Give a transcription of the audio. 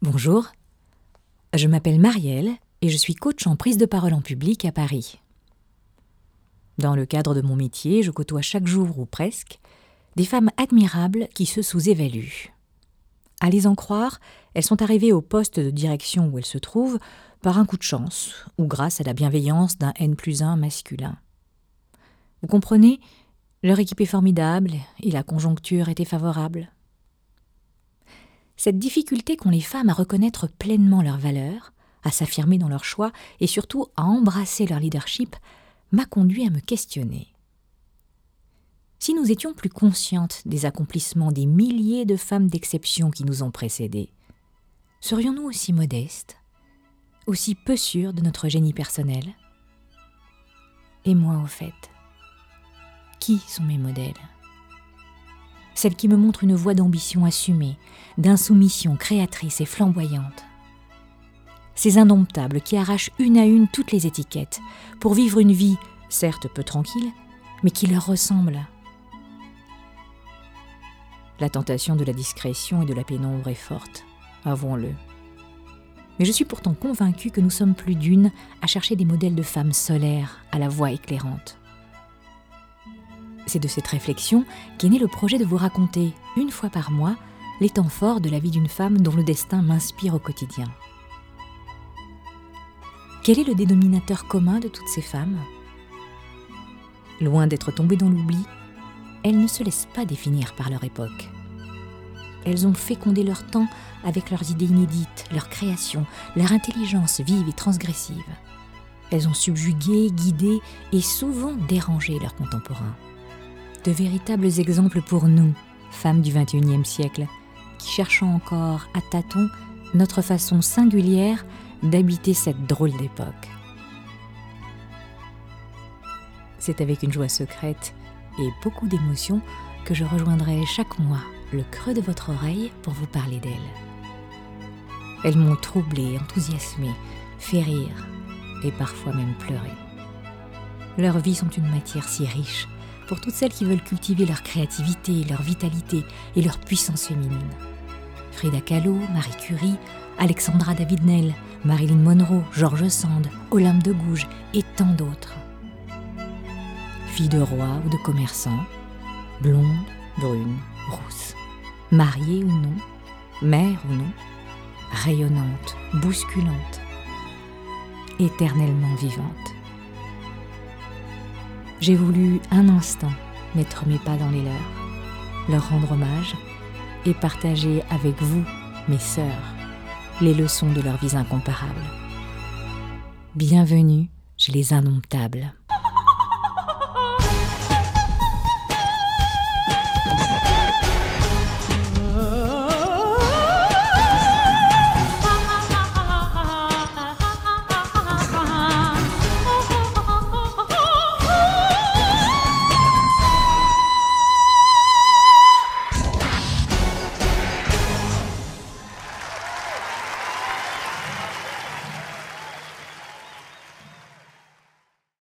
Bonjour, je m'appelle Marielle et je suis coach en prise de parole en public à Paris. Dans le cadre de mon métier, je côtoie chaque jour ou presque des femmes admirables qui se sous-évaluent. À les en croire, elles sont arrivées au poste de direction où elles se trouvent par un coup de chance ou grâce à la bienveillance d'un N plus 1 masculin. Vous comprenez Leur équipe est formidable et la conjoncture était favorable. Cette difficulté qu'ont les femmes à reconnaître pleinement leurs valeurs, à s'affirmer dans leurs choix et surtout à embrasser leur leadership m'a conduit à me questionner. Si nous étions plus conscientes des accomplissements des milliers de femmes d'exception qui nous ont précédées, serions-nous aussi modestes, aussi peu sûres de notre génie personnel? Et moi, au fait, qui sont mes modèles? Celles qui me montrent une voie d'ambition assumée, d'insoumission créatrice et flamboyante. Ces indomptables qui arrachent une à une toutes les étiquettes pour vivre une vie, certes peu tranquille, mais qui leur ressemble la tentation de la discrétion et de la pénombre est forte, avouons-le. Mais je suis pourtant convaincue que nous sommes plus d'une à chercher des modèles de femmes solaires à la voix éclairante. C'est de cette réflexion qu'est né le projet de vous raconter, une fois par mois, les temps forts de la vie d'une femme dont le destin m'inspire au quotidien. Quel est le dénominateur commun de toutes ces femmes? Loin d'être tombées dans l'oubli, elles ne se laissent pas définir par leur époque. Elles ont fécondé leur temps avec leurs idées inédites, leurs créations, leur intelligence vive et transgressive. Elles ont subjugué, guidé et souvent dérangé leurs contemporains. De véritables exemples pour nous, femmes du XXIe siècle, qui cherchons encore à tâtons notre façon singulière d'habiter cette drôle d'époque. C'est avec une joie secrète et beaucoup d'émotion que je rejoindrai chaque mois le creux de votre oreille pour vous parler d'elles. Elles m'ont troublé, enthousiasmé, fait rire et parfois même pleuré. Leurs vies sont une matière si riche pour toutes celles qui veulent cultiver leur créativité, leur vitalité et leur puissance féminine. Frida Kahlo, Marie Curie, Alexandra David-Nel, Marilyn Monroe, George Sand, Olympe de Gouges et tant d'autres fille de roi ou de commerçant, blonde, brune, rousse, mariée ou non, mère ou non, rayonnante, bousculante, éternellement vivante. J'ai voulu un instant mettre mes pas dans les leurs, leur rendre hommage et partager avec vous, mes sœurs, les leçons de leur vie incomparable. Bienvenue chez les indomptables.